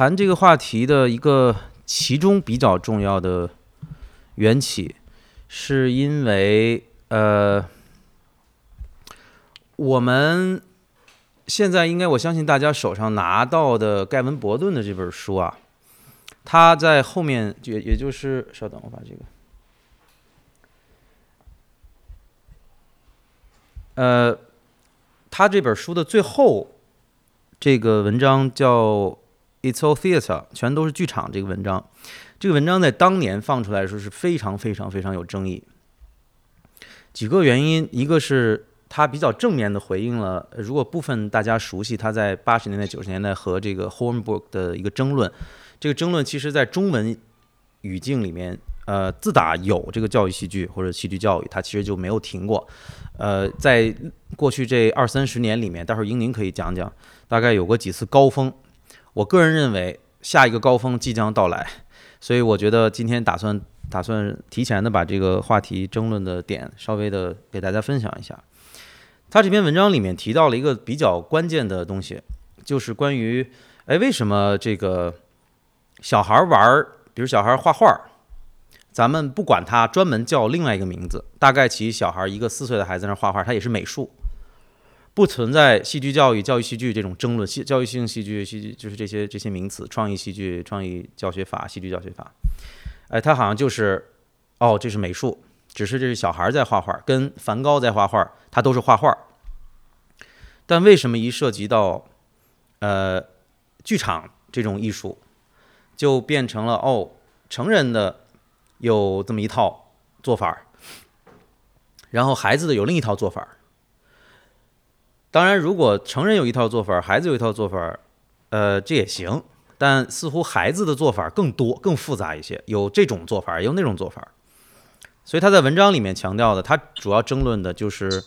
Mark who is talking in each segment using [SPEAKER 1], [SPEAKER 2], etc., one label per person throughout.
[SPEAKER 1] 谈这个话题的一个其中比较重要的缘起，是因为呃，我们现在应该我相信大家手上拿到的盖文·伯顿的这本书啊，他在后面也也就是稍等，我把这个。呃，他这本书的最后这个文章叫 "It's all theater"，全都是剧场。这个文章，这个文章在当年放出来的时候是非常非常非常有争议。几个原因，一个是他比较正面的回应了，如果部分大家熟悉他在八十年代九十年代和这个 Hornbook 的一个争论，这个争论其实在中文语境里面。呃，自打有这个教育戏剧或者戏剧教育，它其实就没有停过。呃，在过去这二三十年里面，待会儿英宁可以讲讲，大概有过几次高峰。我个人认为下一个高峰即将到来，所以我觉得今天打算打算提前的把这个话题争论的点稍微的给大家分享一下。他这篇文章里面提到了一个比较关键的东西，就是关于哎为什么这个小孩玩儿，比如小孩画画儿。咱们不管他专门叫另外一个名字，大概其小孩一个四岁的孩子在那画画，他也是美术，不存在戏剧教育、教育戏剧这种争论。戏教育性戏剧、戏剧就是这些这些名词，创意戏剧、创意教学法、戏剧教学法。哎，他好像就是哦，这是美术，只是这是小孩在画画，跟梵高在画画，他都是画画。但为什么一涉及到呃剧场这种艺术，就变成了哦成人的？有这么一套做法儿，然后孩子的有另一套做法儿。当然，如果成人有一套做法，孩子有一套做法，呃，这也行。但似乎孩子的做法更多、更复杂一些，有这种做法，也有那种做法。所以他在文章里面强调的，他主要争论的就是，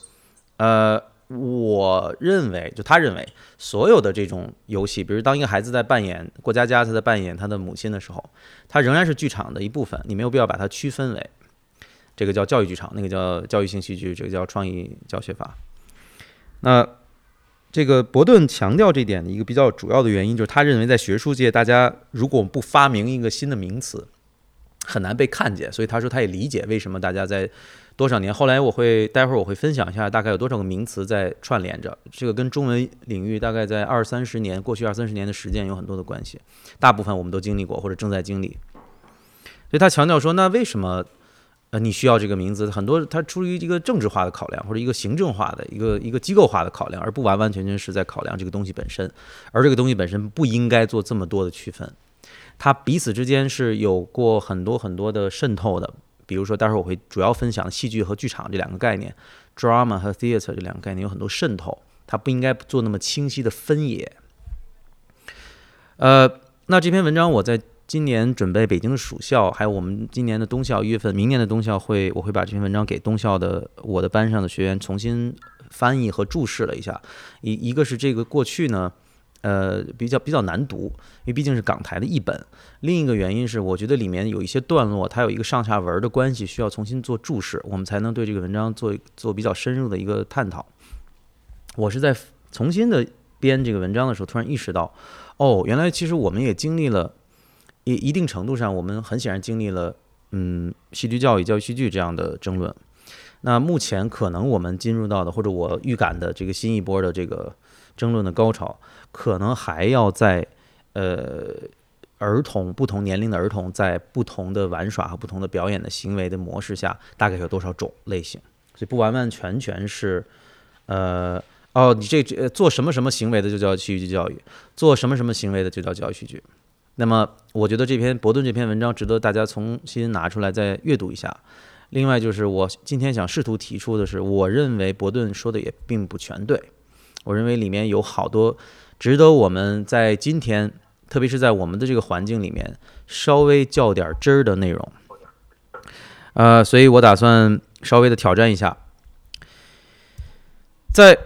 [SPEAKER 1] 呃。我认为，就他认为，所有的这种游戏，比如当一个孩子在扮演过家家，他在扮演他的母亲的时候，他仍然是剧场的一部分。你没有必要把它区分为这个叫教育剧场，那个叫教育性戏剧，这个叫创意教学法。那这个伯顿强调这点的一个比较主要的原因，就是他认为在学术界，大家如果不发明一个新的名词，很难被看见。所以他说，他也理解为什么大家在。多少年？后来我会待会儿我会分享一下，大概有多少个名词在串联着。这个跟中文领域大概在二三十年，过去二三十年的时间有很多的关系。大部分我们都经历过或者正在经历。所以他强调说，那为什么呃你需要这个名字？很多它出于一个政治化的考量，或者一个行政化的一个一个机构化的考量，而不完完全全是在考量这个东西本身。而这个东西本身不应该做这么多的区分，它彼此之间是有过很多很多的渗透的。比如说，待会儿我会主要分享戏剧和剧场这两个概念，drama 和 theater 这两个概念有很多渗透，它不应该做那么清晰的分野。呃，那这篇文章我在今年准备北京的暑校，还有我们今年的冬校一月份，明年的冬校会，我会把这篇文章给冬校的我的班上的学员重新翻译和注释了一下。一一个是这个过去呢。呃，比较比较难读，因为毕竟是港台的译本。另一个原因是，我觉得里面有一些段落，它有一个上下文的关系，需要重新做注释，我们才能对这个文章做做比较深入的一个探讨。我是在重新的编这个文章的时候，突然意识到，哦，原来其实我们也经历了一一定程度上，我们很显然经历了，嗯，戏剧教育、教育戏剧这样的争论。那目前可能我们进入到的，或者我预感的这个新一波的这个争论的高潮。可能还要在，呃，儿童不同年龄的儿童在不同的玩耍和不同的表演的行为的模式下，大概有多少种类型？所以不完完全全是，呃，哦，你这这做什么什么行为的就叫戏剧教育，做什么什么行为的就叫教育戏剧。那么，我觉得这篇伯顿这篇文章值得大家重新拿出来再阅读一下。另外，就是我今天想试图提出的是，我认为伯顿说的也并不全对，我认为里面有好多。值得我们在今天，特别是在我们的这个环境里面，稍微较点真儿的内容。呃，所以我打算稍微的挑战一下，在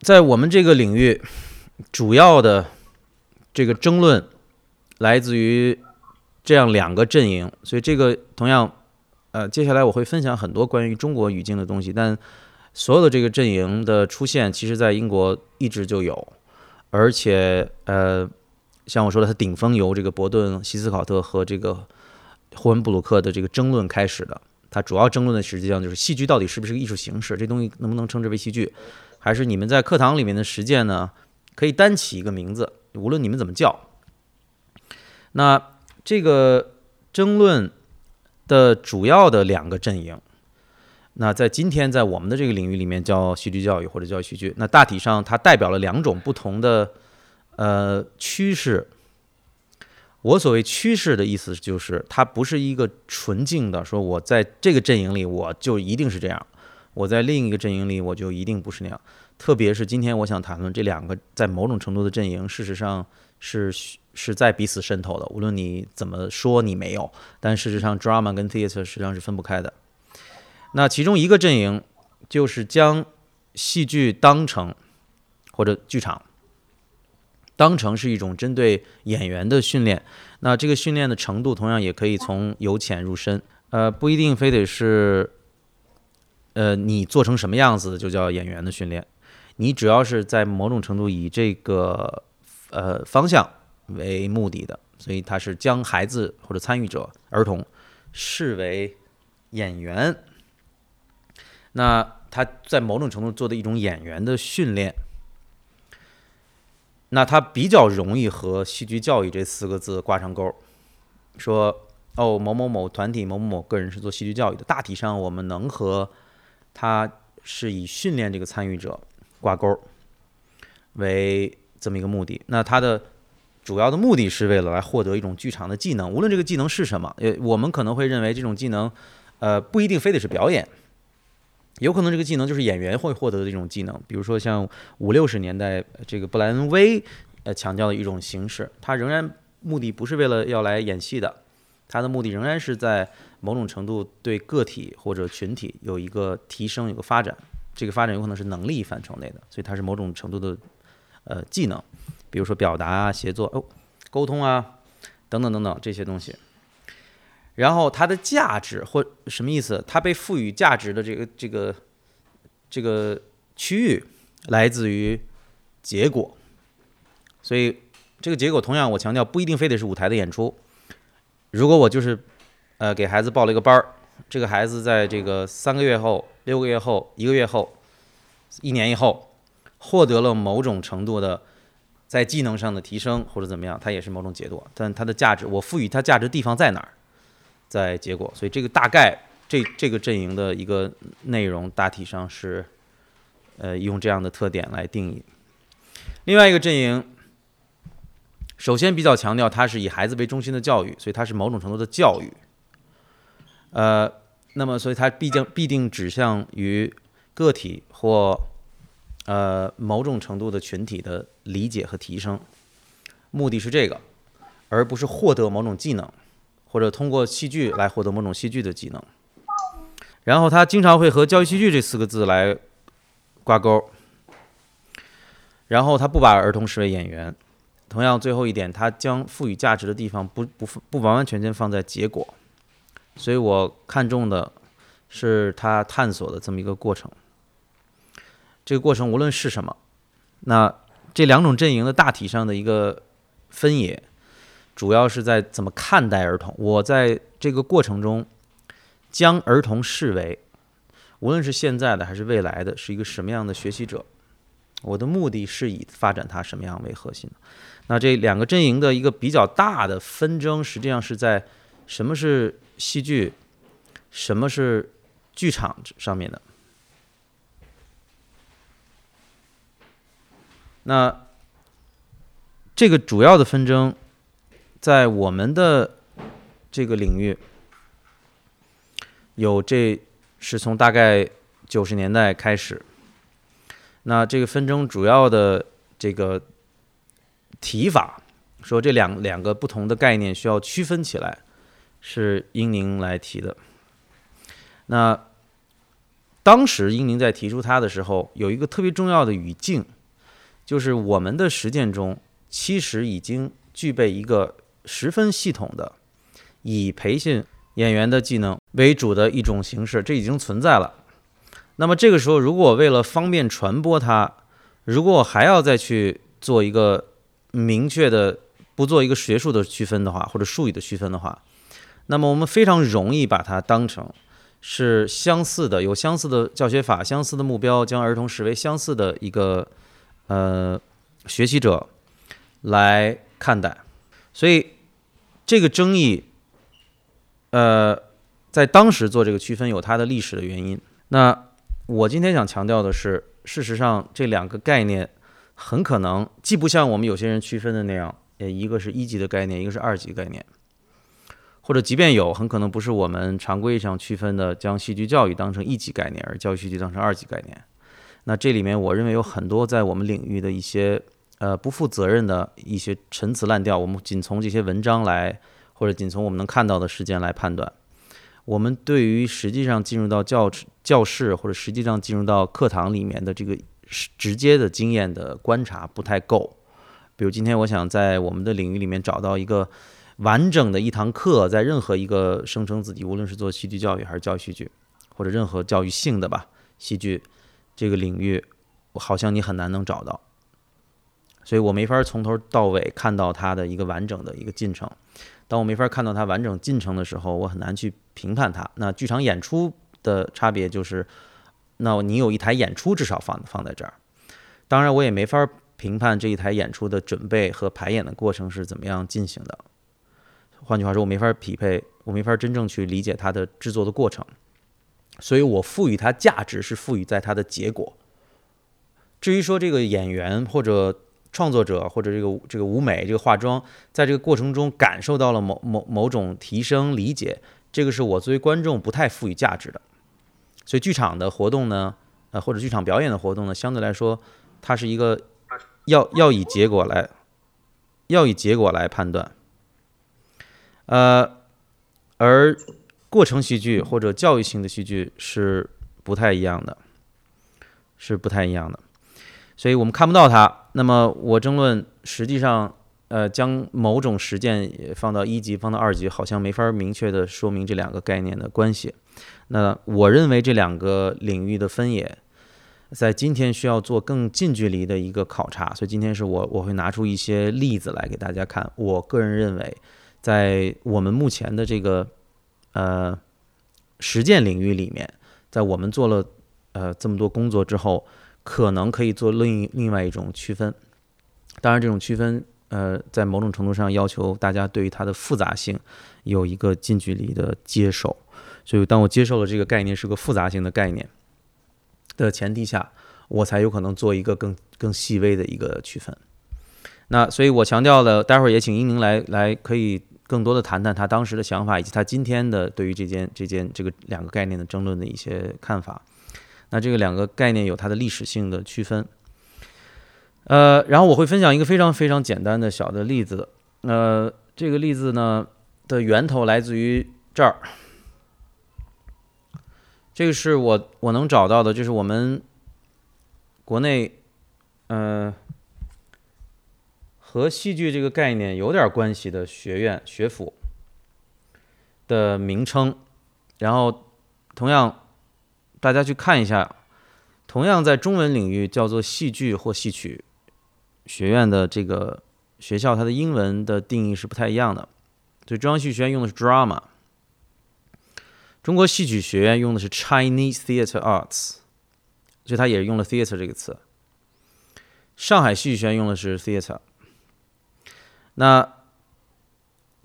[SPEAKER 1] 在我们这个领域，主要的这个争论来自于这样两个阵营。所以这个同样，呃，接下来我会分享很多关于中国语境的东西，但所有的这个阵营的出现，其实在英国一直就有。而且，呃，像我说的，它顶峰由这个伯顿、希斯考特和这个霍恩布鲁克的这个争论开始的。它主要争论的实际上就是戏剧到底是不是个艺术形式，这东西能不能称之为戏剧，还是你们在课堂里面的实践呢？可以单起一个名字，无论你们怎么叫。那这个争论的主要的两个阵营，那在今天在我们的这个领域里面叫戏剧教育或者叫戏剧，那大体上它代表了两种不同的呃趋势。我所谓趋势的意思就是，它不是一个纯净的说，我在这个阵营里我就一定是这样，我在另一个阵营里我就一定不是那样。特别是今天，我想谈论这两个在某种程度的阵营，事实上是是在彼此渗透的。无论你怎么说你没有，但事实上，drama 跟 theater 实际上是分不开的。那其中一个阵营就是将戏剧当成或者剧场当成是一种针对演员的训练。那这个训练的程度同样也可以从由浅入深，呃，不一定非得是呃你做成什么样子就叫演员的训练。你主要是在某种程度以这个呃方向为目的的，所以他是将孩子或者参与者儿童视为演员。那他在某种程度做的一种演员的训练，那他比较容易和戏剧教育这四个字挂上钩，说哦某某某团体某某某个人是做戏剧教育的，大体上我们能和他是以训练这个参与者。挂钩为这么一个目的，那他的主要的目的是为了来获得一种剧场的技能，无论这个技能是什么，呃，我们可能会认为这种技能，呃，不一定非得是表演，有可能这个技能就是演员会获得的一种技能，比如说像五六十年代这个布莱恩威呃强调的一种形式，它仍然目的不是为了要来演戏的，它的目的仍然是在某种程度对个体或者群体有一个提升，有个发展。这个发展有可能是能力范畴内的，所以它是某种程度的呃技能，比如说表达啊、协作哦、沟通啊等等等等这些东西。然后它的价值或什么意思？它被赋予价值的这个这个这个区域来自于结果，所以这个结果同样我强调不一定非得是舞台的演出。如果我就是呃给孩子报了一个班儿。这个孩子在这个三个月后、六个月后、一个月后、一年以后，获得了某种程度的在技能上的提升或者怎么样，它也是某种解读。但它的价值，我赋予它价值地方在哪儿？在结果。所以这个大概这这个阵营的一个内容大体上是，呃，用这样的特点来定义。另外一个阵营，首先比较强调它是以孩子为中心的教育，所以它是某种程度的教育。呃，那么所以它必将必定指向于个体或呃某种程度的群体的理解和提升，目的是这个，而不是获得某种技能，或者通过戏剧来获得某种戏剧的技能。然后他经常会和教育戏剧这四个字来挂钩，然后他不把儿童视为演员。同样，最后一点，他将赋予价值的地方不不不完完全全放在结果。所以我看重的是他探索的这么一个过程。这个过程无论是什么，那这两种阵营的大体上的一个分野，主要是在怎么看待儿童。我在这个过程中将儿童视为，无论是现在的还是未来的，是一个什么样的学习者。我的目的是以发展他什么样为核心。那这两个阵营的一个比较大的纷争，实际上是在什么是。戏剧，什么是剧场上面的？那这个主要的纷争，在我们的这个领域，有这是从大概九十年代开始。那这个纷争主要的这个提法，说这两两个不同的概念需要区分起来。是英宁来提的。那当时英宁在提出他的时候，有一个特别重要的语境，就是我们的实践中其实已经具备一个十分系统的以培训演员的技能为主的一种形式，这已经存在了。那么这个时候，如果为了方便传播它，如果我还要再去做一个明确的不做一个学术的区分的话，或者术语的区分的话，那么我们非常容易把它当成是相似的，有相似的教学法、相似的目标，将儿童视为相似的一个呃学习者来看待。所以这个争议，呃，在当时做这个区分有它的历史的原因。那我今天想强调的是，事实上这两个概念很可能既不像我们有些人区分的那样。呃，一个是一级的概念，一个是二级概念，或者即便有，很可能不是我们常规上区分的，将戏剧教育当成一级概念，而教育戏剧当成二级概念。那这里面，我认为有很多在我们领域的一些呃不负责任的一些陈词滥调。我们仅从这些文章来，或者仅从我们能看到的时间来判断，我们对于实际上进入到教教室或者实际上进入到课堂里面的这个直接的经验的观察不太够。比如今天我想在我们的领域里面找到一个完整的一堂课，在任何一个声称自己无论是做戏剧教育还是教戏剧，或者任何教育性的吧戏剧这个领域，好像你很难能找到，所以我没法从头到尾看到它的一个完整的一个进程。当我没法看到它完整进程的时候，我很难去评判它。那剧场演出的差别就是，那你有一台演出至少放放在这儿，当然我也没法。评判这一台演出的准备和排演的过程是怎么样进行的。换句话说，我没法匹配，我没法真正去理解它的制作的过程。所以我赋予它价值是赋予在它的结果。至于说这个演员或者创作者或者这个这个舞美这个化妆，在这个过程中感受到了某某某种提升理解，这个是我作为观众不太赋予价值的。所以剧场的活动呢，呃，或者剧场表演的活动呢，相对来说，它是一个。要要以结果来，要以结果来判断，呃，而过程戏剧或者教育性的戏剧是不太一样的，是不太一样的，所以我们看不到它。那么我争论，实际上，呃，将某种实践放到一级，放到二级，好像没法明确的说明这两个概念的关系。那我认为这两个领域的分野。在今天需要做更近距离的一个考察，所以今天是我我会拿出一些例子来给大家看。我个人认为，在我们目前的这个呃实践领域里面，在我们做了呃这么多工作之后，可能可以做另另外一种区分。当然，这种区分呃在某种程度上要求大家对于它的复杂性有一个近距离的接受。所以，当我接受了这个概念是个复杂性的概念。的前提下，我才有可能做一个更更细微的一个区分。那所以，我强调了，待会儿也请英宁来来，可以更多的谈谈他当时的想法，以及他今天的对于这件这件这个两个概念的争论的一些看法。那这个两个概念有它的历史性的区分。呃，然后我会分享一个非常非常简单的小的例子。呃，这个例子呢的源头来自于这儿。这个是我我能找到的，就是我们国内，呃，和戏剧这个概念有点关系的学院学府的名称。然后，同样，大家去看一下，同样在中文领域叫做戏剧或戏曲学院的这个学校，它的英文的定义是不太一样的。所以中央戏剧学院用的是 drama。中国戏曲学院用的是 Chinese Theatre Arts，所以它也用了 theatre 这个词。上海戏剧学院用的是 theatre。那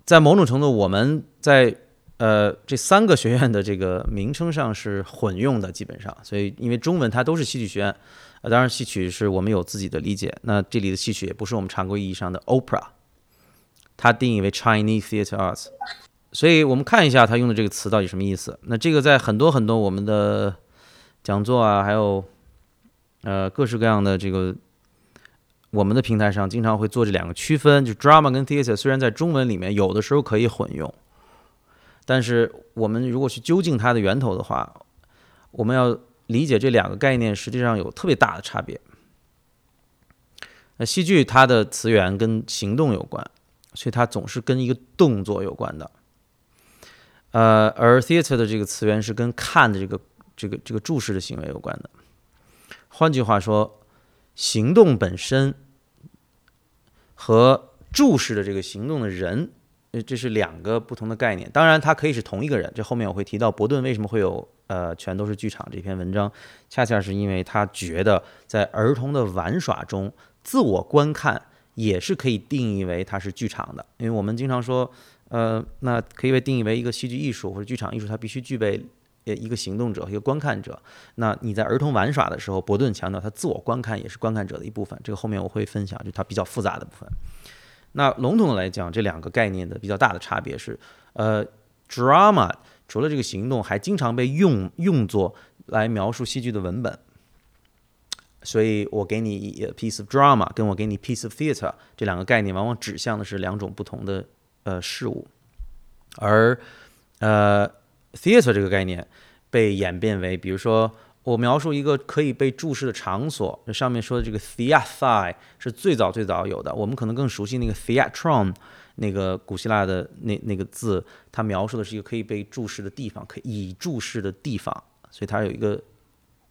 [SPEAKER 1] 在某种程度，我们在呃这三个学院的这个名称上是混用的，基本上。所以因为中文它都是戏剧学院，呃，当然戏曲是我们有自己的理解。那这里的戏曲也不是我们常规意义上的 opera，它定义为 Chinese Theatre Arts。所以我们看一下他用的这个词到底什么意思。那这个在很多很多我们的讲座啊，还有呃各式各样的这个我们的平台上，经常会做这两个区分，就 drama 跟 theater。虽然在中文里面有的时候可以混用，但是我们如果去究竟它的源头的话，我们要理解这两个概念实际上有特别大的差别。那戏剧它的词源跟行动有关，所以它总是跟一个动作有关的。呃，而 theater 的这个词源是跟看的这个这个这个注视的行为有关的。换句话说，行动本身和注视的这个行动的人，呃，这是两个不同的概念。当然，它可以是同一个人。这后面我会提到伯顿为什么会有呃全都是剧场这篇文章，恰恰是因为他觉得在儿童的玩耍中，自我观看也是可以定义为它是剧场的。因为我们经常说，呃，那可以被定义为一个戏剧艺术或者剧场艺术，它必须具备。呃，一个行动者，一个观看者。那你在儿童玩耍的时候，伯顿强调他自我观看也是观看者的一部分。这个后面我会分享，就它比较复杂的部分。那笼统的来讲，这两个概念的比较大的差别是，呃，drama 除了这个行动，还经常被用用作来描述戏剧的文本。所以我给你一 piece of drama，跟我给你 piece of theater 这两个概念，往往指向的是两种不同的呃事物，而呃。Theater 这个概念被演变为，比如说我描述一个可以被注视的场所，那上面说的这个 theatre 是最早最早有的。我们可能更熟悉那个 theatron，那个古希腊的那那个字，它描述的是一个可以被注视的地方，可以注视的地方，所以它有一个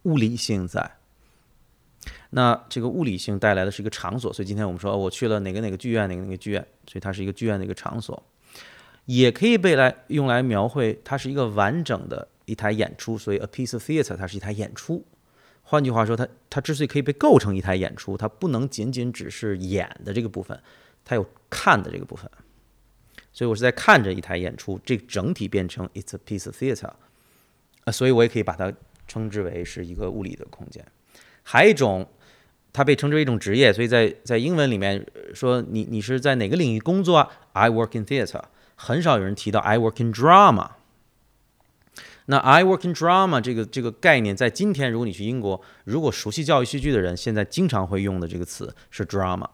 [SPEAKER 1] 物理性在。那这个物理性带来的是一个场所，所以今天我们说我去了哪个哪个剧院，哪个哪个剧院，所以它是一个剧院的一个场所。也可以被来用来描绘，它是一个完整的一台演出，所以 a piece of theater 它是一台演出。换句话说，它它之所以可以被构成一台演出，它不能仅仅只是演的这个部分，它有看的这个部分。所以我是在看着一台演出，这整体变成 it's a piece of theater，啊，所以我也可以把它称之为是一个物理的空间。还有一种，它被称之为一种职业，所以在在英文里面说你你是在哪个领域工作？I work in theater。很少有人提到 I work in drama。那 I work in drama 这个这个概念，在今天，如果你去英国，如果熟悉教育戏剧的人，现在经常会用的这个词是 drama。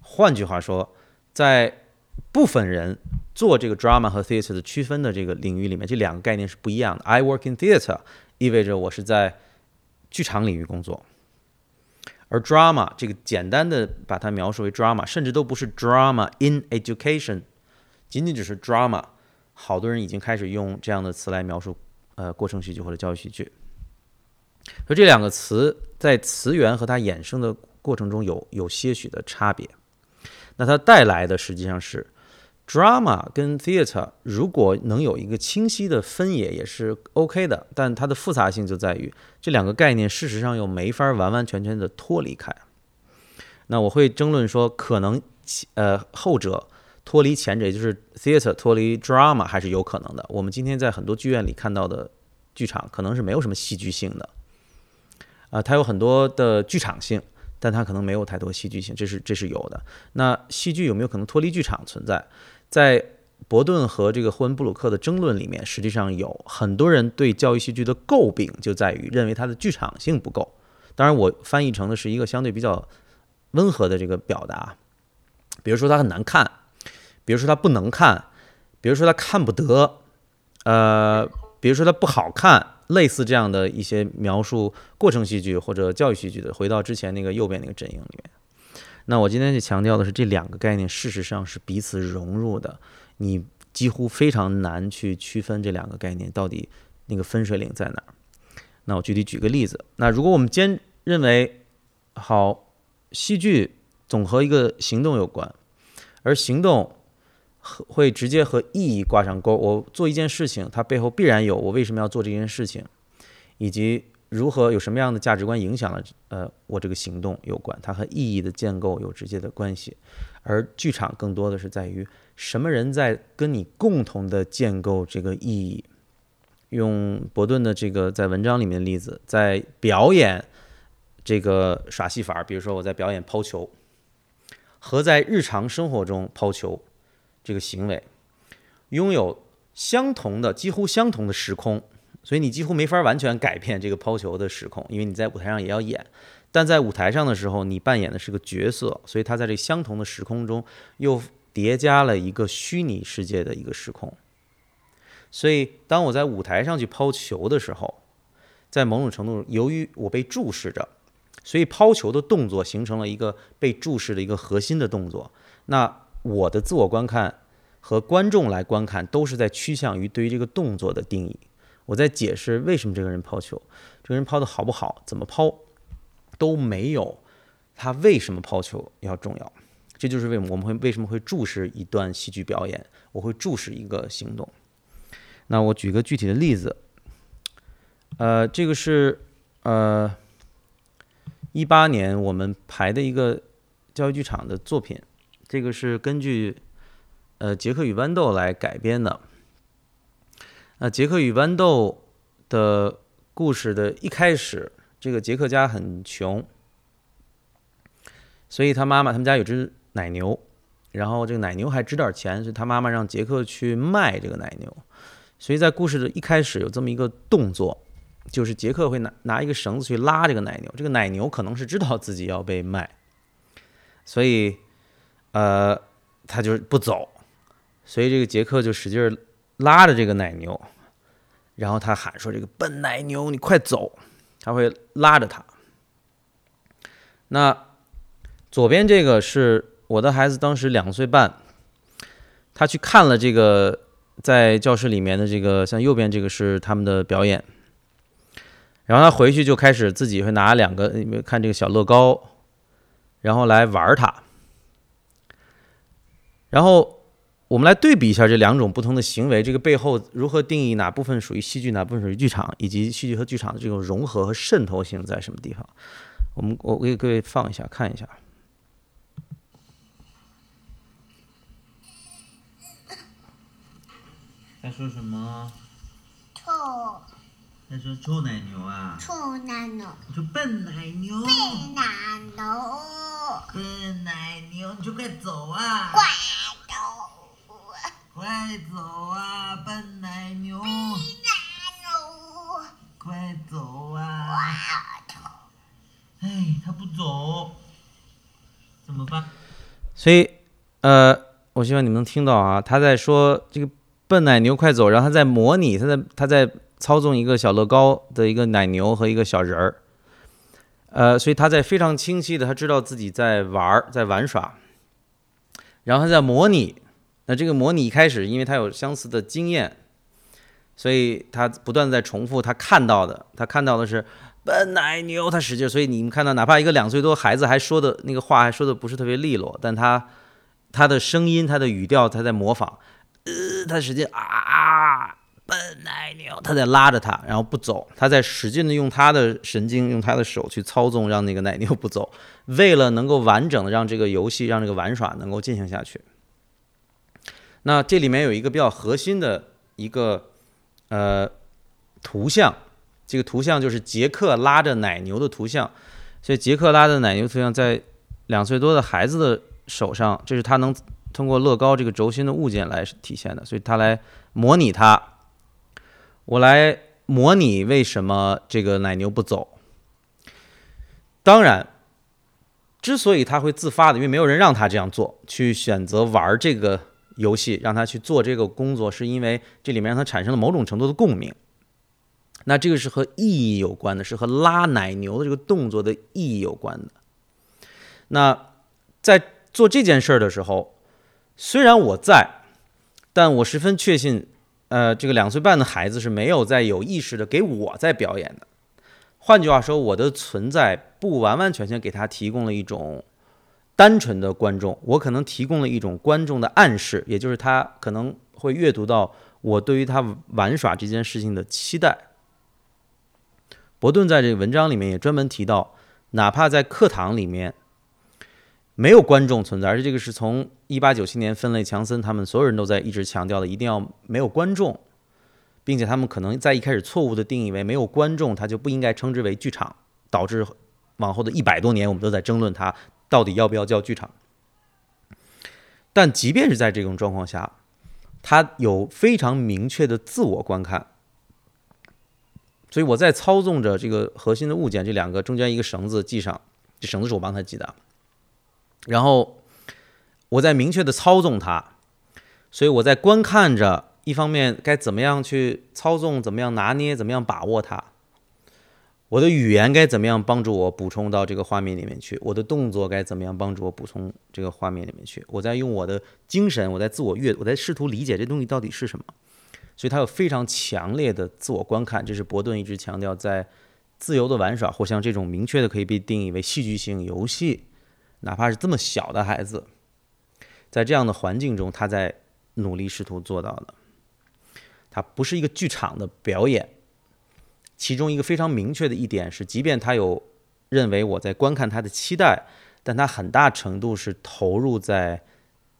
[SPEAKER 1] 换句话说，在部分人做这个 drama 和 theater 的区分的这个领域里面，这两个概念是不一样的。I work in theater 意味着我是在剧场领域工作，而 drama 这个简单的把它描述为 drama，甚至都不是 drama in education。仅仅只是 drama，好多人已经开始用这样的词来描述呃过程戏剧或者教育戏剧。所以这两个词在词源和它衍生的过程中有有些许的差别。那它带来的实际上是 drama 跟 theater，如果能有一个清晰的分野也是 OK 的，但它的复杂性就在于这两个概念事实上又没法完完全全的脱离开。那我会争论说，可能呃后者。脱离前者，也就是 theater 脱离 drama 还是有可能的。我们今天在很多剧院里看到的剧场，可能是没有什么戏剧性的，啊，它有很多的剧场性，但它可能没有太多戏剧性，这是这是有的。那戏剧有没有可能脱离剧场存在？在伯顿和这个霍恩布鲁克的争论里面，实际上有很多人对教育戏剧的诟病就在于认为它的剧场性不够。当然，我翻译成的是一个相对比较温和的这个表达，比如说它很难看。比如说它不能看，比如说它看不得，呃，比如说它不好看，类似这样的一些描述过程戏剧或者教育戏剧的，回到之前那个右边那个阵营里面。那我今天就强调的是这两个概念事实上是彼此融入的，你几乎非常难去区分这两个概念到底那个分水岭在哪儿。那我具体举个例子，那如果我们坚认为好，戏剧总和一个行动有关，而行动。会直接和意义挂上钩。我做一件事情，它背后必然有我为什么要做这件事情，以及如何有什么样的价值观影响了呃我这个行动有关。它和意义的建构有直接的关系。而剧场更多的是在于什么人在跟你共同的建构这个意义。用伯顿的这个在文章里面的例子，在表演这个耍戏法，比如说我在表演抛球，和在日常生活中抛球。这个行为拥有相同的、几乎相同的时空，所以你几乎没法完全改变这个抛球的时空，因为你在舞台上也要演。但在舞台上的时候，你扮演的是个角色，所以他在这相同的时空中又叠加了一个虚拟世界的一个时空。所以，当我在舞台上去抛球的时候，在某种程度，由于我被注视着，所以抛球的动作形成了一个被注视的一个核心的动作。那我的自我观看和观众来观看，都是在趋向于对于这个动作的定义。我在解释为什么这个人抛球，这个人抛的好不好，怎么抛，都没有他为什么抛球要重要。这就是为什么我们会为什么会注视一段戏剧表演，我会注视一个行动。那我举个具体的例子，呃，这个是呃一八年我们排的一个教育剧场的作品，这个是根据呃《杰克与豌豆》来改编的。那《杰克与豌豆》的故事的一开始，这个杰克家很穷，所以他妈妈他们家有只奶牛，然后这个奶牛还值点钱，所以他妈妈让杰克去卖这个奶牛。所以在故事的一开始有这么一个动作，就是杰克会拿拿一个绳子去拉这个奶牛，这个奶牛可能是知道自己要被卖，所以呃他就是不走，所以这个杰克就使劲拉着这个奶牛，然后他喊说：“这个笨奶牛，你快走！”他会拉着他。那左边这个是我的孩子，当时两岁半，他去看了这个。在教室里面的这个，像右边这个是他们的表演，然后他回去就开始自己会拿两个，看这个小乐高，然后来玩它。然后我们来对比一下这两种不同的行为，这个背后如何定义哪部分属于戏剧，哪部分属于剧场，以及戏剧和剧场的这种融合和渗透性在什么地方？我们我给各位放一下，看一下。
[SPEAKER 2] 在说什么？
[SPEAKER 3] 臭。
[SPEAKER 2] 在说臭奶牛啊。
[SPEAKER 3] 臭奶牛。
[SPEAKER 2] 你说笨奶牛。
[SPEAKER 3] 笨奶牛。
[SPEAKER 2] 笨奶牛，你就快走啊！
[SPEAKER 3] 快走。
[SPEAKER 2] 快走啊，笨奶牛。
[SPEAKER 3] 笨奶牛。
[SPEAKER 2] 快走啊！
[SPEAKER 3] 快走。
[SPEAKER 2] 哎，他不走，怎么办？
[SPEAKER 1] 所以，呃，我希望你们能听到啊，他在说这个。笨奶牛，快走！然后他在模拟，他在他在操纵一个小乐高的一个奶牛和一个小人儿，呃，所以他在非常清晰的，他知道自己在玩儿，在玩耍，然后他在模拟。那这个模拟一开始，因为他有相似的经验，所以他不断在重复他看到的，他看到的是笨奶牛，他使劲，所以你们看到，哪怕一个两岁多孩子还说的那个话还说的不是特别利落，但他他的声音，他的语调，他在模仿。呃，他使劲啊，笨奶牛，他在拉着他，然后不走，他在使劲的用他的神经，用他的手去操纵，让那个奶牛不走，为了能够完整的让这个游戏，让这个玩耍能够进行下去。那这里面有一个比较核心的一个呃图像，这个图像就是杰克拉着奶牛的图像，所以杰克拉着奶牛图像在两岁多的孩子的手上，这是他能。通过乐高这个轴心的物件来体现的，所以他来模拟它。我来模拟为什么这个奶牛不走。当然，之所以他会自发的，因为没有人让他这样做，去选择玩这个游戏，让他去做这个工作，是因为这里面让他产生了某种程度的共鸣。那这个是和意义有关的，是和拉奶牛的这个动作的意义有关的。那在做这件事儿的时候。虽然我在，但我十分确信，呃，这个两岁半的孩子是没有在有意识的给我在表演的。换句话说，我的存在不完完全全给他提供了一种单纯的观众，我可能提供了一种观众的暗示，也就是他可能会阅读到我对于他玩耍这件事情的期待。伯顿在这个文章里面也专门提到，哪怕在课堂里面。没有观众存在，而且这个是从一八九七年分类强森他们所有人都在一直强调的，一定要没有观众，并且他们可能在一开始错误的定义为没有观众，他就不应该称之为剧场，导致往后的一百多年我们都在争论它到底要不要叫剧场。但即便是在这种状况下，它有非常明确的自我观看，所以我在操纵着这个核心的物件，这两个中间一个绳子系上，这绳子是我帮他系的。然后我在明确的操纵它，所以我在观看着，一方面该怎么样去操纵，怎么样拿捏，怎么样把握它。我的语言该怎么样帮助我补充到这个画面里面去？我的动作该怎么样帮助我补充这个画面里面去？我在用我的精神，我在自我阅，我在试图理解这东西到底是什么。所以他有非常强烈的自我观看，这是伯顿一直强调，在自由的玩耍或像这种明确的可以被定义为戏剧性游戏。哪怕是这么小的孩子，在这样的环境中，他在努力试图做到的。它不是一个剧场的表演。其中一个非常明确的一点是，即便他有认为我在观看他的期待，但他很大程度是投入在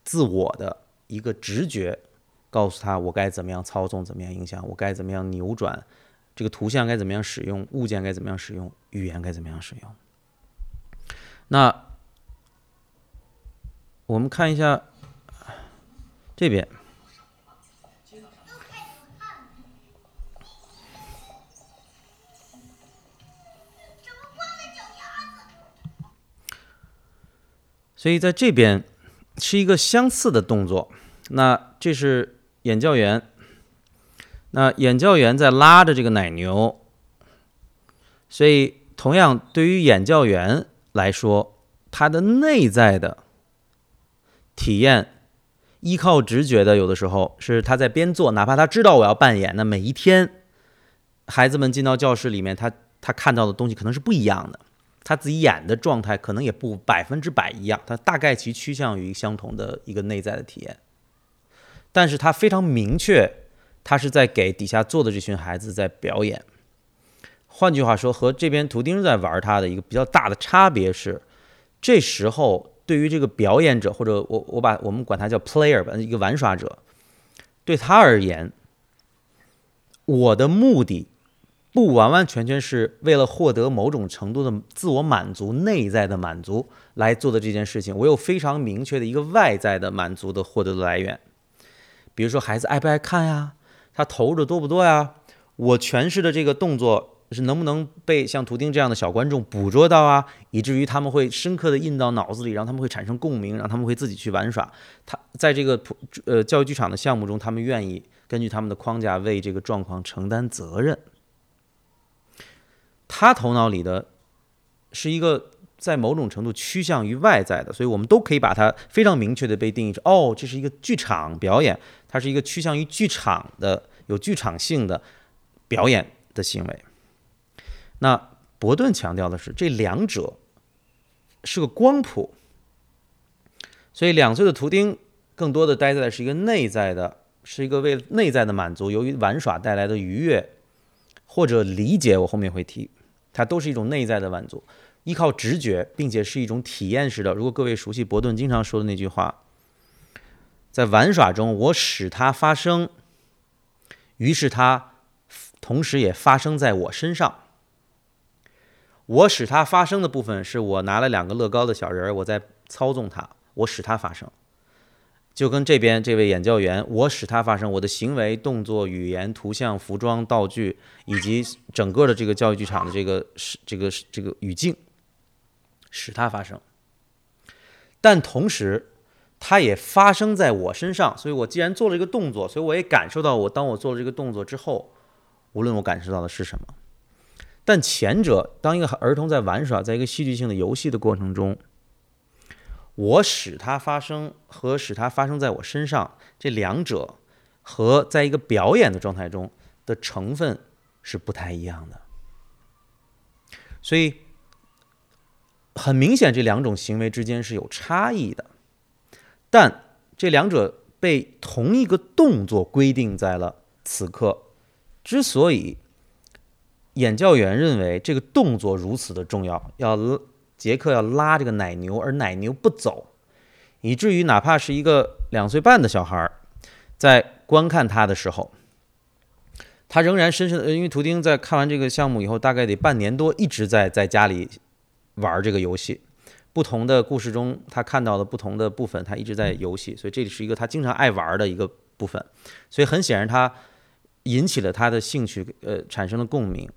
[SPEAKER 1] 自我的一个直觉，告诉他我该怎么样操纵，怎么样影响，我该怎么样扭转这个图像，该怎么样使用物件，该怎么样使用语言，该怎么样使用。那我们看一下这边。所以在这边是一个相似的动作。那这是演教员，那演教员在拉着这个奶牛。所以，同样对于演教员来说，他的内在的体验，依靠直觉的，有的时候是他在边做，哪怕他知道我要扮演，那每一天，孩子们进到教室里面，他他看到的东西可能是不一样的。他自己演的状态可能也不百分之百一样，他大概其趋向于相同的一个内在的体验，但是他非常明确，他是在给底下坐的这群孩子在表演。换句话说，和这边图钉在玩他的一个比较大的差别是，这时候对于这个表演者或者我我把我们管他叫 player 吧，一个玩耍者，对他而言，我的目的。不完完全全是为了获得某种程度的自我满足、内在的满足来做的这件事情。我有非常明确的一个外在的满足的获得的来源，比如说孩子爱不爱看呀，他投入的多不多呀，我诠释的这个动作是能不能被像图钉这样的小观众捕捉到啊，以至于他们会深刻的印到脑子里，让他们会产生共鸣，让他们会自己去玩耍。他在这个普呃教育剧场的项目中，他们愿意根据他们的框架为这个状况承担责任。他头脑里的是一个在某种程度趋向于外在的，所以我们都可以把它非常明确的被定义成：哦，这是一个剧场表演，它是一个趋向于剧场的、有剧场性的表演的行为。那伯顿强调的是，这两者是个光谱，所以两岁的图钉更多的待在的是一个内在的，是一个为内在的满足，由于玩耍带来的愉悦或者理解，我后面会提。它都是一种内在的满足，依靠直觉，并且是一种体验式的。如果各位熟悉伯顿经常说的那句话，在玩耍中，我使它发生，于是它同时也发生在我身上。我使它发生的部分是我拿了两个乐高的小人儿，我在操纵它，我使它发生。就跟这边这位演教员，我使它发生，我的行为、动作、语言、图像、服装、道具，以及整个的这个教育剧场的这个是这个这个语境，使它发生。但同时，它也发生在我身上，所以我既然做了一个动作，所以我也感受到，我当我做了这个动作之后，无论我感受到的是什么。但前者，当一个儿童在玩耍，在一个戏剧性的游戏的过程中。我使它发生和使它发生在我身上，这两者和在一个表演的状态中的成分是不太一样的。所以很明显，这两种行为之间是有差异的。但这两者被同一个动作规定在了此刻。之所以演教员认为这个动作如此的重要，要。杰克要拉这个奶牛，而奶牛不走，以至于哪怕是一个两岁半的小孩儿，在观看他的时候，他仍然深深的，因为图钉在看完这个项目以后，大概得半年多，一直在在家里玩这个游戏。不同的故事中，他看到的不同的部分，他一直在游戏，所以这里是一个他经常爱玩的一个部分。所以很显然，他引起了他的兴趣，呃，产生了共鸣。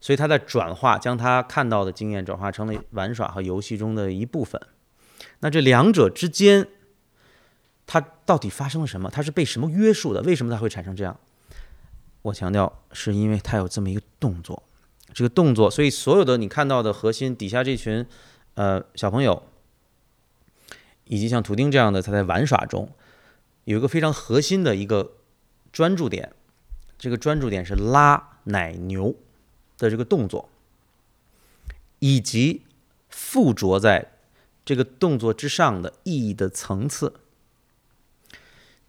[SPEAKER 1] 所以他在转化，将他看到的经验转化成了玩耍和游戏中的一部分。那这两者之间，它到底发生了什么？它是被什么约束的？为什么它会产生这样？我强调，是因为它有这么一个动作。这个动作，所以所有的你看到的核心底下这群呃小朋友，以及像图钉这样的，他在玩耍中有一个非常核心的一个专注点。这个专注点是拉奶牛。的这个动作，以及附着在这个动作之上的意义的层次。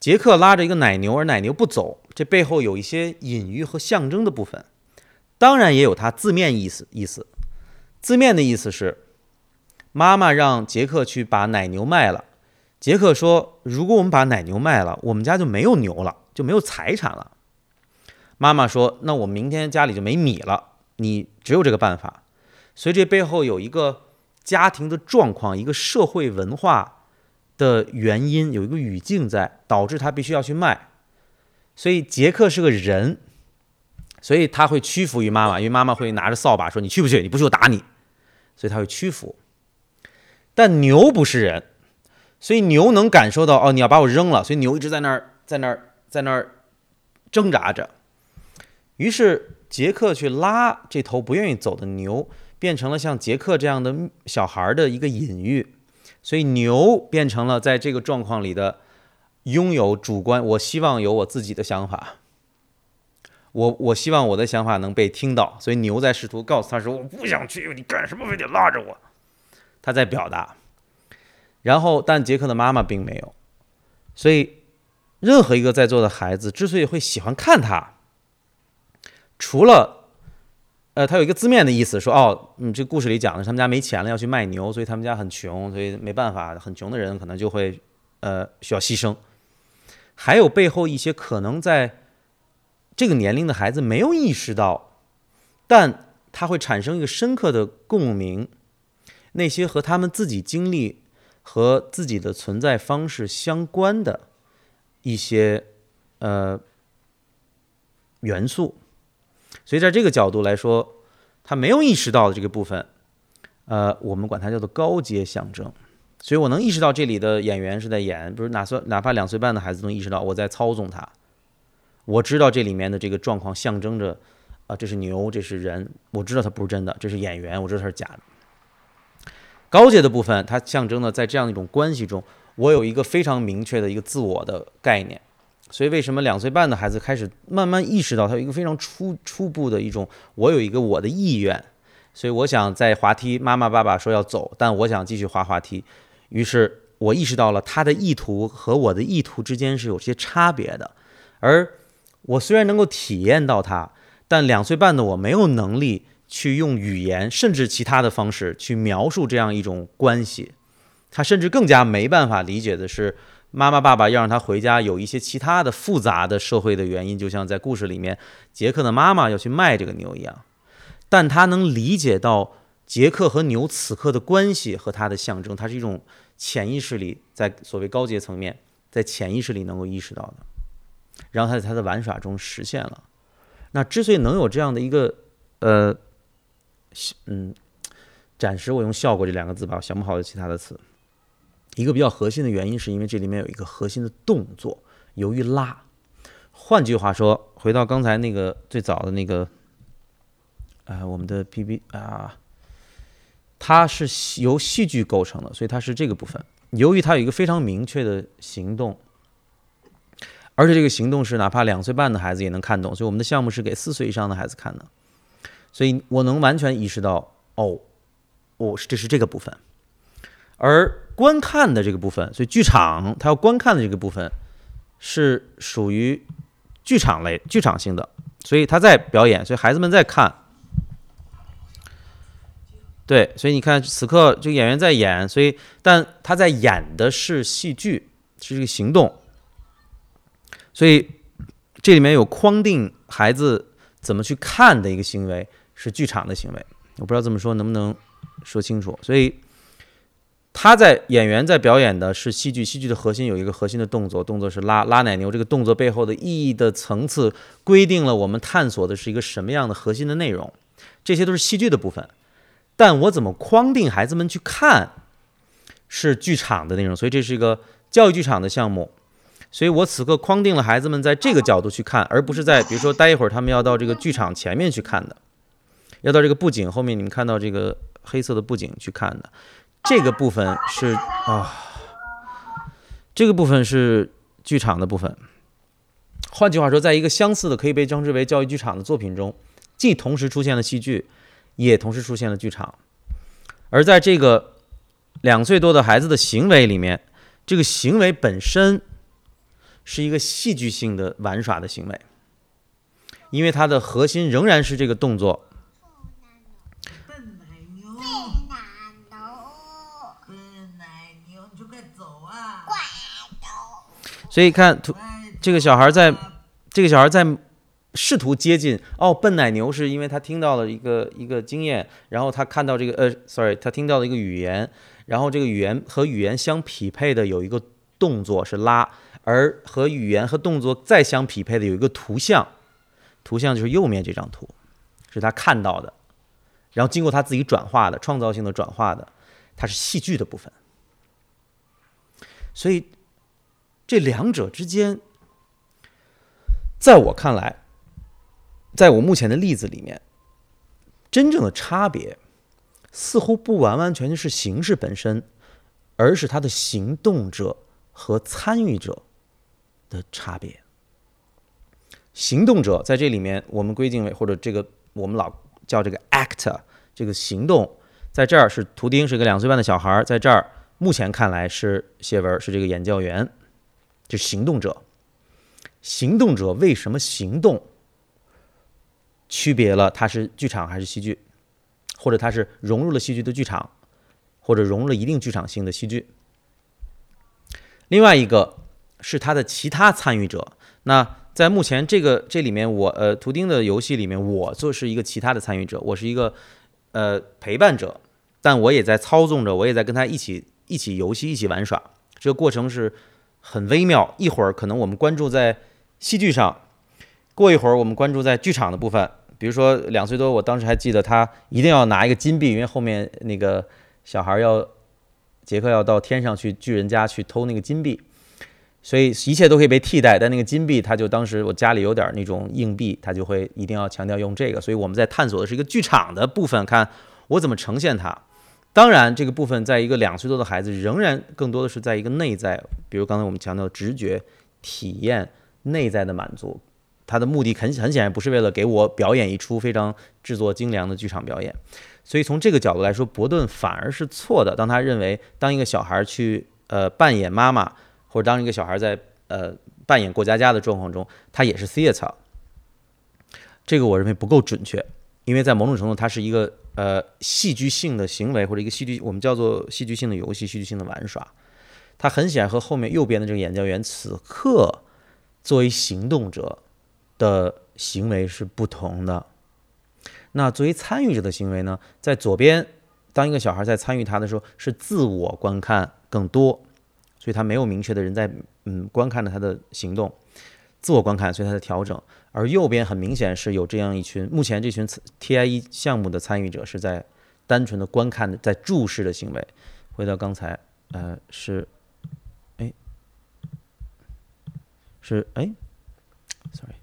[SPEAKER 1] 杰克拉着一个奶牛，而奶牛不走，这背后有一些隐喻和象征的部分，当然也有它字面意思。意思，字面的意思是，妈妈让杰克去把奶牛卖了。杰克说：“如果我们把奶牛卖了，我们家就没有牛了，就没有财产了。”妈妈说：“那我明天家里就没米了，你只有这个办法。”所以这背后有一个家庭的状况，一个社会文化的原因，有一个语境在，导致他必须要去卖。所以杰克是个人，所以他会屈服于妈妈，因为妈妈会拿着扫把说：“你去不去？你不去我打你。”所以他会屈服。但牛不是人。所以牛能感受到哦，你要把我扔了，所以牛一直在那儿，在那儿，在那儿挣扎着。于是杰克去拉这头不愿意走的牛，变成了像杰克这样的小孩的一个隐喻。所以牛变成了在这个状况里的拥有主观，我希望有我自己的想法，我我希望我的想法能被听到。所以牛在试图告诉他说：“我不想去，你干什么非得拉着我？”他在表达。然后，但杰克的妈妈并没有，所以任何一个在座的孩子之所以会喜欢看他，除了，呃，他有一个字面的意思，说哦，嗯，这故事里讲的他们家没钱了，要去卖牛，所以他们家很穷，所以没办法，很穷的人可能就会，呃，需要牺牲。还有背后一些可能在这个年龄的孩子没有意识到，但他会产生一个深刻的共鸣，那些和他们自己经历。和自己的存在方式相关的一些呃元素，所以在这个角度来说，他没有意识到的这个部分，呃，我们管它叫做高阶象征。所以我能意识到这里的演员是在演，比如哪算哪怕两岁半的孩子能意识到我在操纵他，我知道这里面的这个状况象征着啊，这是牛，这是人，我知道它不是真的，这是演员，我知道它是假的。高阶的部分，它象征的在这样一种关系中，我有一个非常明确的一个自我的概念。所以，为什么两岁半的孩子开始慢慢意识到，他有一个非常初初步的一种，我有一个我的意愿。所以，我想在滑梯，妈妈爸爸说要走，但我想继续滑滑梯。于是我意识到了他的意图和我的意图之间是有些差别的。而我虽然能够体验到它，但两岁半的我没有能力。去用语言甚至其他的方式去描述这样一种关系，他甚至更加没办法理解的是，妈妈爸爸要让他回家有一些其他的复杂的社会的原因，就像在故事里面杰克的妈妈要去卖这个牛一样。但他能理解到杰克和牛此刻的关系和他的象征，他是一种潜意识里在所谓高阶层面，在潜意识里能够意识到的，然后他在他的玩耍中实现了。那之所以能有这样的一个呃。嗯，暂时我用“效果”这两个字吧，我想不好有其他的词。一个比较核心的原因，是因为这里面有一个核心的动作，由于拉。换句话说，回到刚才那个最早的那个，呃，我们的 P B 啊，它是由戏剧构成的，所以它是这个部分。由于它有一个非常明确的行动，而且这个行动是哪怕两岁半的孩子也能看懂，所以我们的项目是给四岁以上的孩子看的。所以我能完全意识到，哦，哦，这是这个部分，而观看的这个部分，所以剧场它要观看的这个部分是属于剧场类、剧场性的，所以他在表演，所以孩子们在看，对，所以你看此刻这个演员在演，所以但他在演的是戏剧，是这个行动，所以这里面有框定孩子怎么去看的一个行为。是剧场的行为，我不知道这么说能不能说清楚。所以他在演员在表演的是戏剧，戏剧的核心有一个核心的动作，动作是拉拉奶牛。这个动作背后的意义的层次，规定了我们探索的是一个什么样的核心的内容。这些都是戏剧的部分，但我怎么框定孩子们去看，是剧场的内容。所以这是一个教育剧场的项目。所以我此刻框定了孩子们在这个角度去看，而不是在比如说待一会儿他们要到这个剧场前面去看的。要到这个布景后面，你们看到这个黑色的布景去看的，这个部分是啊，这个部分是剧场的部分。换句话说，在一个相似的可以被称之为教育剧场的作品中，既同时出现了戏剧，也同时出现了剧场。而在这个两岁多的孩子的行为里面，这个行为本身是一个戏剧性的玩耍的行为，因为它的核心仍然是这个动作。
[SPEAKER 2] 笨奶牛，
[SPEAKER 3] 难懂，
[SPEAKER 2] 笨奶牛，你就快走啊！
[SPEAKER 3] 怪懂，
[SPEAKER 1] 所以看图，这个小孩在这个小孩在试图接近。哦，笨奶牛是因为他听到了一个一个经验，然后他看到这个呃，sorry，他听到了一个语言，然后这个语言和语言相匹配的有一个动作是拉，而和语言和动作再相匹配的有一个图像，图像就是右面这张图，是他看到的，然后经过他自己转化的创造性的转化的，它是戏剧的部分，所以这两者之间。在我看来，在我目前的例子里面，真正的差别似乎不完完全全是形式本身，而是他的行动者和参与者的差别。行动者在这里面，我们规定为或者这个我们老叫这个 actor，这个行动，在这儿是图钉，是个两岁半的小孩，在这儿目前看来是谢文，是这个研教员，这是行动者。行动者为什么行动？区别了他是剧场还是戏剧，或者他是融入了戏剧的剧场，或者融入了一定剧场性的戏剧。另外一个是他的其他参与者。那在目前这个这里面，我呃图钉的游戏里面，我就是一个其他的参与者，我是一个呃陪伴者，但我也在操纵着，我也在跟他一起一起游戏，一起玩耍。这个过程是很微妙，一会儿可能我们关注在戏剧上，过一会儿我们关注在剧场的部分。比如说两岁多，我当时还记得他一定要拿一个金币，因为后面那个小孩要杰克要到天上去巨人家去偷那个金币，所以一切都可以被替代。但那个金币，他就当时我家里有点那种硬币，他就会一定要强调用这个。所以我们在探索的是一个剧场的部分，看我怎么呈现它。当然，这个部分在一个两岁多的孩子，仍然更多的是在一个内在，比如刚才我们强调的直觉、体验、内在的满足。他的目的很很显然不是为了给我表演一出非常制作精良的剧场表演，所以从这个角度来说，伯顿反而是错的。当他认为当一个小孩去呃扮演妈妈，或者当一个小孩在呃扮演过家家的状况中，他也是 theater，这个我认为不够准确，因为在某种程度，它是一个呃戏剧性的行为或者一个戏剧我们叫做戏剧性的游戏、戏剧性的玩耍。它很显然和后面右边的这个研究员此刻作为行动者。的行为是不同的。那作为参与者的行为呢，在左边，当一个小孩在参与他的时候，是自我观看更多，所以他没有明确的人在嗯观看着他的行动，自我观看，所以他的调整。而右边很明显是有这样一群，目前这群 TIE 项目的参与者是在单纯的观看的，在注视的行为。回到刚才，呃，是，哎，是哎，sorry。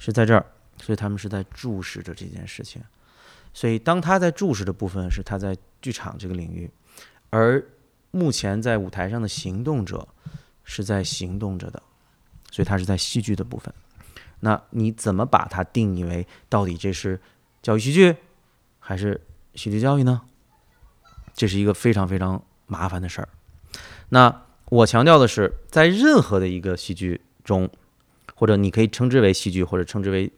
[SPEAKER 1] 是在这儿，所以他们是在注视着这件事情。所以当他在注视的部分是他在剧场这个领域，而目前在舞台上的行动者是在行动着的，所以他是在戏剧的部分。那你怎么把它定义为到底这是教育戏剧还是戏剧教育呢？这是一个非常非常麻烦的事儿。那我强调的是，在任何的一个戏剧中。或者你可以称之为戏剧，或者称之为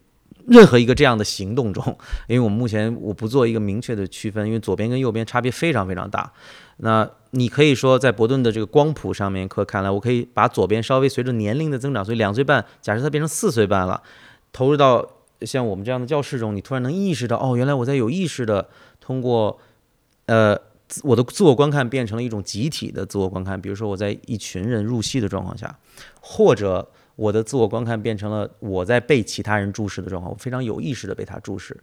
[SPEAKER 1] 任何一个这样的行动中，因为我们目前我不做一个明确的区分，因为左边跟右边差别非常非常大。那你可以说，在伯顿的这个光谱上面，可看来我可以把左边稍微随着年龄的增长，所以两岁半，假设他变成四岁半了，投入到像我们这样的教室中，你突然能意识到，哦，原来我在有意识的通过呃我的自我观看变成了一种集体的自我观看，比如说我在一群人入戏的状况下，或者。我的自我观看变成了我在被其他人注视的状况，我非常有意识的被他注视。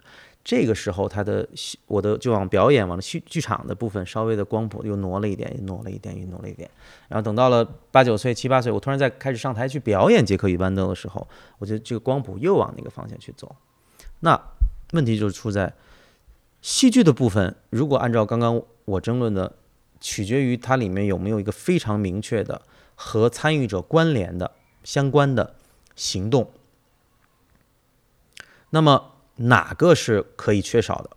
[SPEAKER 1] 这个时候，他的我的就往表演往剧剧场的部分稍微的光谱又挪了一点，又挪了一点，又挪了一点。然后等到了八九岁、七八岁，我突然在开始上台去表演《杰克与豌豆》的时候，我觉得这个光谱又往那个方向去走。那问题就是出在戏剧的部分，如果按照刚刚我争论的，取决于它里面有没有一个非常明确的和参与者关联的。相关的行动，那么哪个是可以缺少的？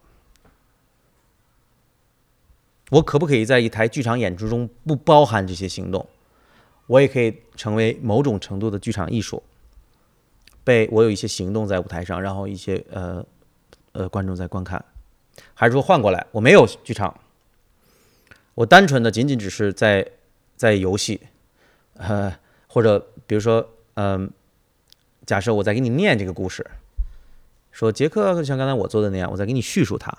[SPEAKER 1] 我可不可以在一台剧场演出中不包含这些行动？我也可以成为某种程度的剧场艺术，被我有一些行动在舞台上，然后一些呃呃观众在观看，还是说换过来，我没有剧场，我单纯的仅仅只是在在游戏，呃，或者比如说，嗯、假设我在给你念这个故事，说杰克像刚才我做的那样，我在给你叙述它，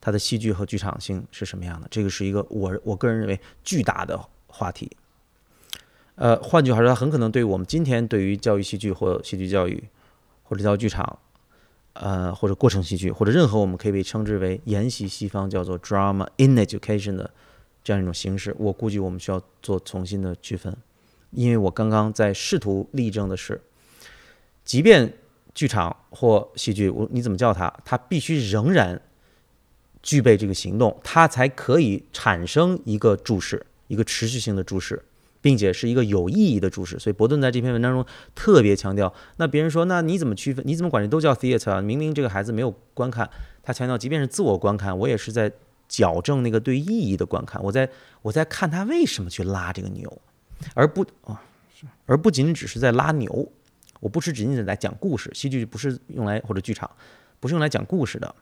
[SPEAKER 1] 它的戏剧和剧场性是什么样的？这个是一个我我个人认为巨大的话题。呃，换句话说，它很可能对我们今天对于教育戏剧或戏剧教育或者教育剧场，呃，或者过程戏剧或者任何我们可以被称之为沿袭西方叫做 drama in education 的这样一种形式，我估计我们需要做重新的区分，因为我刚刚在试图例证的是，即便剧场或戏剧，我你怎么叫它，它必须仍然具备这个行动，它才可以产生一个注释，一个持续性的注释。并且是一个有意义的注释，所以伯顿在这篇文章中特别强调。那别人说，那你怎么区分？你怎么管这都叫 theater 啊？明明这个孩子没有观看，他强调，即便是自我观看，我也是在矫正那个对意义的观看。我在我在看他为什么去拉这个牛，而不啊，而不仅仅只是在拉牛。我不是仅仅在讲故事，戏剧不是用来或者剧场不是用来讲故事的，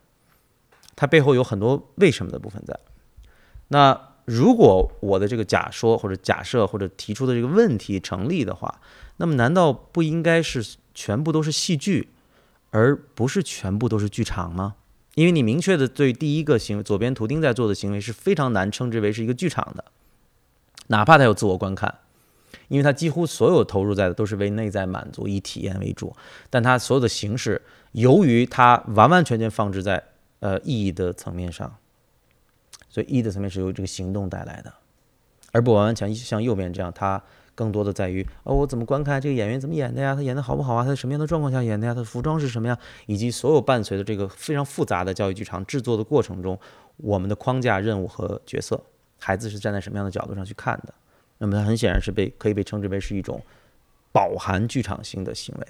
[SPEAKER 1] 它背后有很多为什么的部分在。那如果我的这个假说或者假设或者提出的这个问题成立的话，那么难道不应该是全部都是戏剧，而不是全部都是剧场吗？因为你明确的对第一个行为，左边图钉在做的行为是非常难称之为是一个剧场的，哪怕他有自我观看，因为它几乎所有投入在的都是为内在满足、以体验为主，但它所有的形式，由于它完完全全放置在呃意义的层面上。所以意义的层面是由这个行动带来的，而不完完全像右边这样，它更多的在于哦，我怎么观看这个演员怎么演的呀？他演的好不好啊？他在什么样的状况下演的呀？他的服装是什么呀？以及所有伴随着这个非常复杂的教育剧场制作的过程中，我们的框架、任务和角色，孩子是站在什么样的角度上去看的？那么它很显然是被可以被称之为是一种饱含剧场性的行为。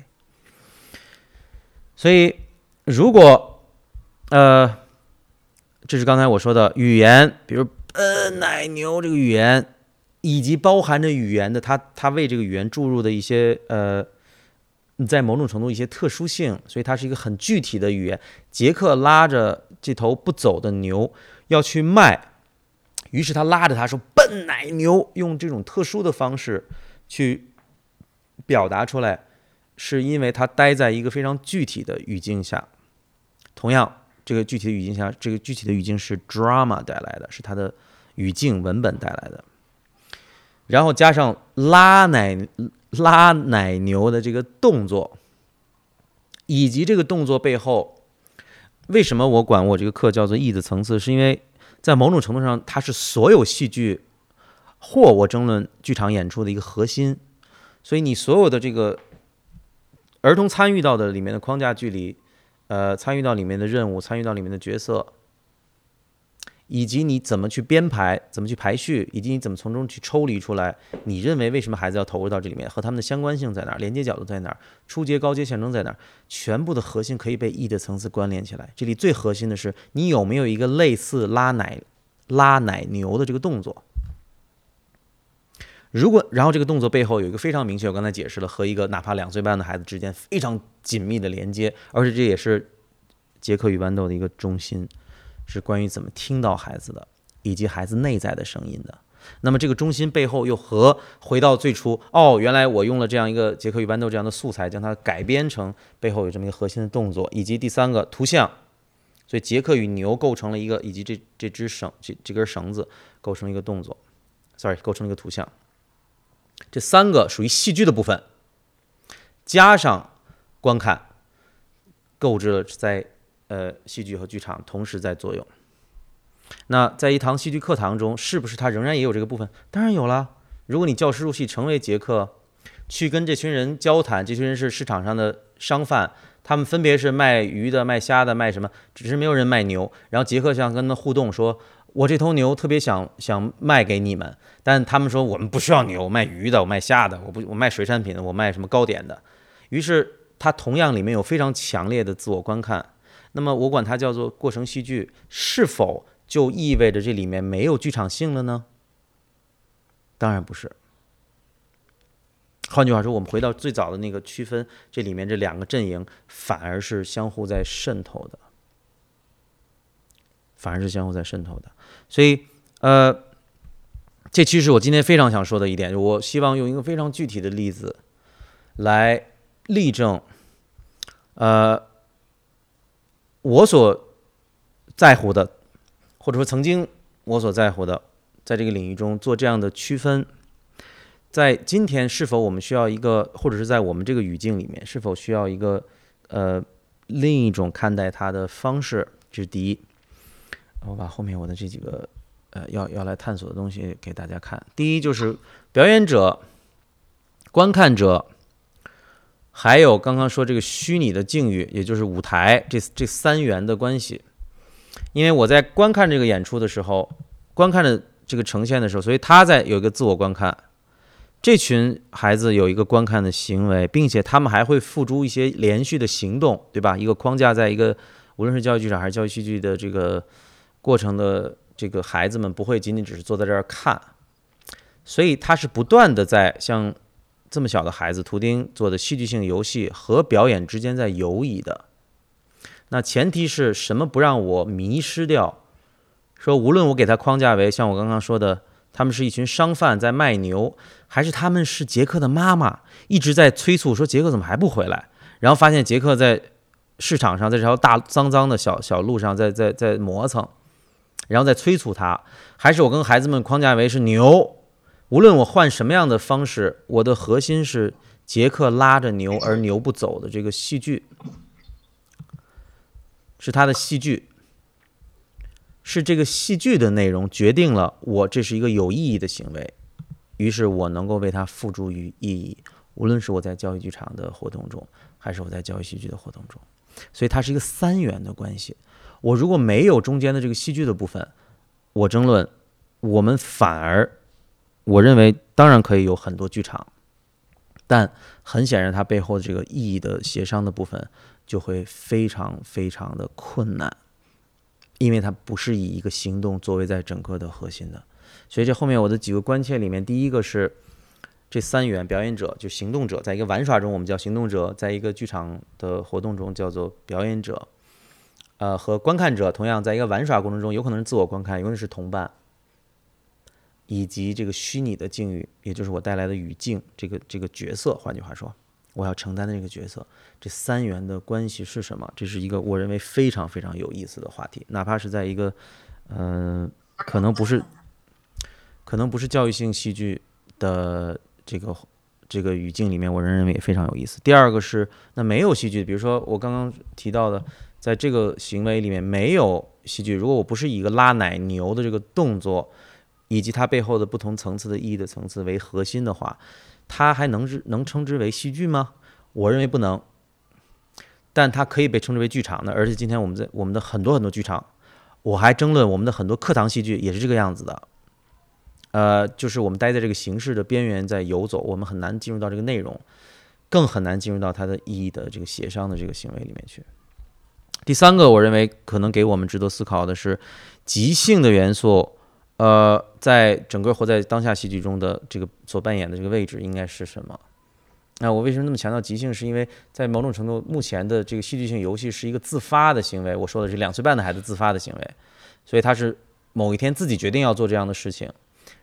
[SPEAKER 1] 所以，如果呃。这是刚才我说的语言，比如“呃奶牛”这个语言，以及包含着语言的它，它为这个语言注入的一些呃，在某种程度一些特殊性，所以它是一个很具体的语言。杰克拉着这头不走的牛要去卖，于是他拉着他说：“笨奶牛”，用这种特殊的方式去表达出来，是因为他待在一个非常具体的语境下。同样。这个具体的语境下，这个具体的语境是 drama 带来的，是它的语境文本带来的，然后加上拉奶拉奶牛的这个动作，以及这个动作背后，为什么我管我这个课叫做意的层次？是因为在某种程度上，它是所有戏剧或我争论剧场演出的一个核心，所以你所有的这个儿童参与到的里面的框架距离。呃，参与到里面的任务，参与到里面的角色，以及你怎么去编排，怎么去排序，以及你怎么从中去抽离出来，你认为为什么孩子要投入到这里面，和他们的相关性在哪儿，连接角度在哪儿，初阶、高阶象征在哪儿，全部的核心可以被 E 的层次关联起来。这里最核心的是，你有没有一个类似拉奶、拉奶牛的这个动作？如果，然后这个动作背后有一个非常明确，我刚才解释了，和一个哪怕两岁半的孩子之间非常紧密的连接，而且这也是杰克与豌豆的一个中心，是关于怎么听到孩子的，以及孩子内在的声音的。那么这个中心背后又和回到最初，哦，原来我用了这样一个杰克与豌豆这样的素材，将它改编成背后有这么一个核心的动作，以及第三个图像。所以杰克与牛构成了一个，以及这这只绳这这根绳子构成了一个动作，sorry，构成了一个图像。这三个属于戏剧的部分，加上观看，构置了在呃戏剧和剧场同时在作用。那在一堂戏剧课堂中，是不是它仍然也有这个部分？当然有了。如果你教师入戏成为杰克，去跟这群人交谈，这群人是市场上的商贩，他们分别是卖鱼的、卖虾的、卖什么，只是没有人卖牛。然后杰克想跟他互动说。我这头牛特别想想卖给你们，但他们说我们不需要牛，卖鱼的，我卖虾的，我不我卖水产品的，我卖什么糕点的。于是他同样里面有非常强烈的自我观看。那么我管它叫做过程戏剧，是否就意味着这里面没有剧场性了呢？当然不是。换句话说，我们回到最早的那个区分，这里面这两个阵营反而是相互在渗透的，反而是相互在渗透的。所以，呃，这其实是我今天非常想说的一点。我希望用一个非常具体的例子来例证，呃，我所在乎的，或者说曾经我所在乎的，在这个领域中做这样的区分。在今天，是否我们需要一个，或者是在我们这个语境里面，是否需要一个呃另一种看待它的方式？这是第一。我把后面我的这几个呃要要来探索的东西给大家看。第一就是表演者、观看者，还有刚刚说这个虚拟的境遇，也就是舞台这这三元的关系。因为我在观看这个演出的时候，观看的这个呈现的时候，所以他在有一个自我观看。这群孩子有一个观看的行为，并且他们还会付诸一些连续的行动，对吧？一个框架，在一个无论是教育剧场还是教育戏剧的这个过程的这个孩子们，不会仅仅只是坐在这儿看，所以他是不断的在像这么小的孩子，图钉做的戏剧性游戏和表演之间在游移的。那前提是什么？不让我迷失掉。说无论我给他框架为像我刚刚说的。他们是一群商贩在卖牛，还是他们是杰克的妈妈一直在催促说杰克怎么还不回来？然后发现杰克在市场上，在这条大脏脏的小小路上在在在磨蹭，然后在催促他，还是我跟孩子们框架为是牛？无论我换什么样的方式，我的核心是杰克拉着牛而牛不走的这个戏剧，是他的戏剧。是这个戏剧的内容决定了我这是一个有意义的行为，于是我能够为它付诸于意义。无论是我在教育剧场的活动中，还是我在教育戏剧的活动中，所以它是一个三元的关系。我如果没有中间的这个戏剧的部分，我争论，我们反而我认为当然可以有很多剧场，但很显然它背后的这个意义的协商的部分就会非常非常的困难。因为它不是以一个行动作为在整个的核心的，所以这后面我的几个关切里面，第一个是这三元表演者就行动者，在一个玩耍中我们叫行动者，在一个剧场的活动中叫做表演者，呃和观看者同样在一个玩耍过程中有可能是自我观看，有可能是同伴，以及这个虚拟的境遇，也就是我带来的语境，这个这个角色，换句话说。我要承担的这个角色，这三元的关系是什么？这是一个我认为非常非常有意思的话题，哪怕是在一个，呃，可能不是，可能不是教育性戏剧的这个这个语境里面，我仍认为也非常有意思。第二个是，那没有戏剧，比如说我刚刚提到的，在这个行为里面没有戏剧，如果我不是以一个拉奶牛的这个动作，以及它背后的不同层次的意义的层次为核心的话。它还能是能称之为戏剧吗？我认为不能，但它可以被称之为剧场的。而且今天我们在我们的很多很多剧场，我还争论我们的很多课堂戏剧也是这个样子的。呃，就是我们待在这个形式的边缘在游走，我们很难进入到这个内容，更很难进入到它的意义的这个协商的这个行为里面去。第三个，我认为可能给我们值得思考的是即兴的元素。呃，在整个活在当下戏剧中的这个所扮演的这个位置应该是什么？那我为什么那么强调即兴？是因为在某种程度，目前的这个戏剧性游戏是一个自发的行为。我说的是两岁半的孩子自发的行为，所以他是某一天自己决定要做这样的事情。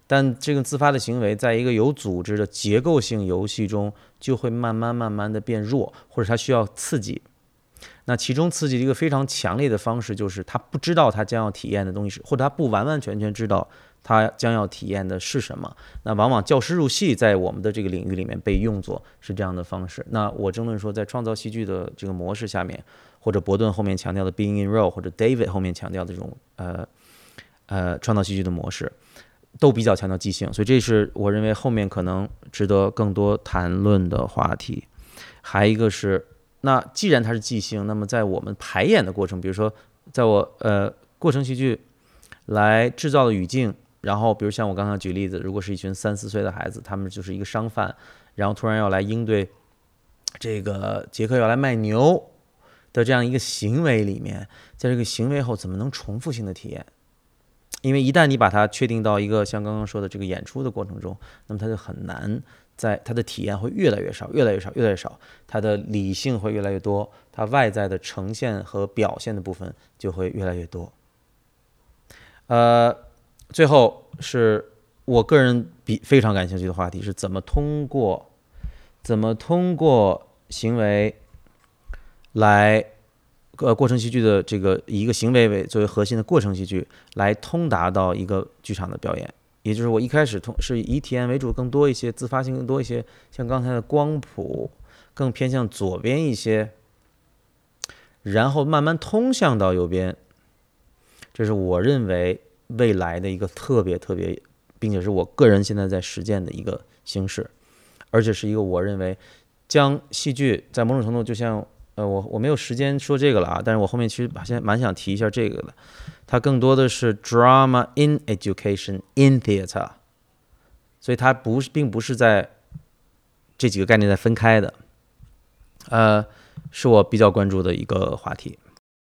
[SPEAKER 1] 但这个自发的行为，在一个有组织的结构性游戏中，就会慢慢慢慢的变弱，或者他需要刺激。那其中刺激一个非常强烈的方式，就是他不知道他将要体验的东西是，或者他不完完全全知道他将要体验的是什么。那往往教师入戏在我们的这个领域里面被用作是这样的方式。那我争论说，在创造戏剧的这个模式下面，或者伯顿后面强调的 being in role，或者 David 后面强调的这种呃呃创造戏剧的模式，都比较强调即兴。所以这是我认为后面可能值得更多谈论的话题。还一个是。那既然它是即兴，那么在我们排演的过程，比如说，在我呃过程戏剧来制造的语境，然后比如像我刚刚举例子，如果是一群三四岁的孩子，他们就是一个商贩，然后突然要来应对这个杰克要来卖牛的这样一个行为里面，在这个行为后怎么能重复性的体验？因为一旦你把它确定到一个像刚刚说的这个演出的过程中，那么它就很难在它的体验会越来越少，越来越少，越来越少，它的理性会越来越多，它外在的呈现和表现的部分就会越来越多。呃，最后是我个人比非常感兴趣的话题是怎么通过怎么通过行为来呃过程戏剧的这个以一个行为为作为核心的过程戏剧来通达到一个剧场的表演，也就是我一开始通是以体验为主更多一些，自发性更多一些，像刚才的光谱更偏向左边一些，然后慢慢通向到右边，这是我认为未来的一个特别特别，并且是我个人现在在实践的一个形式，而且是一个我认为将戏剧在某种程度就像呃我我没有时间说这个了啊，但是我后面其实现在蛮想提一下这个的，它更多的是 drama in education in theater，所以它不是并不是在这几个概念在分开的，呃，是我比较关注的一个话题。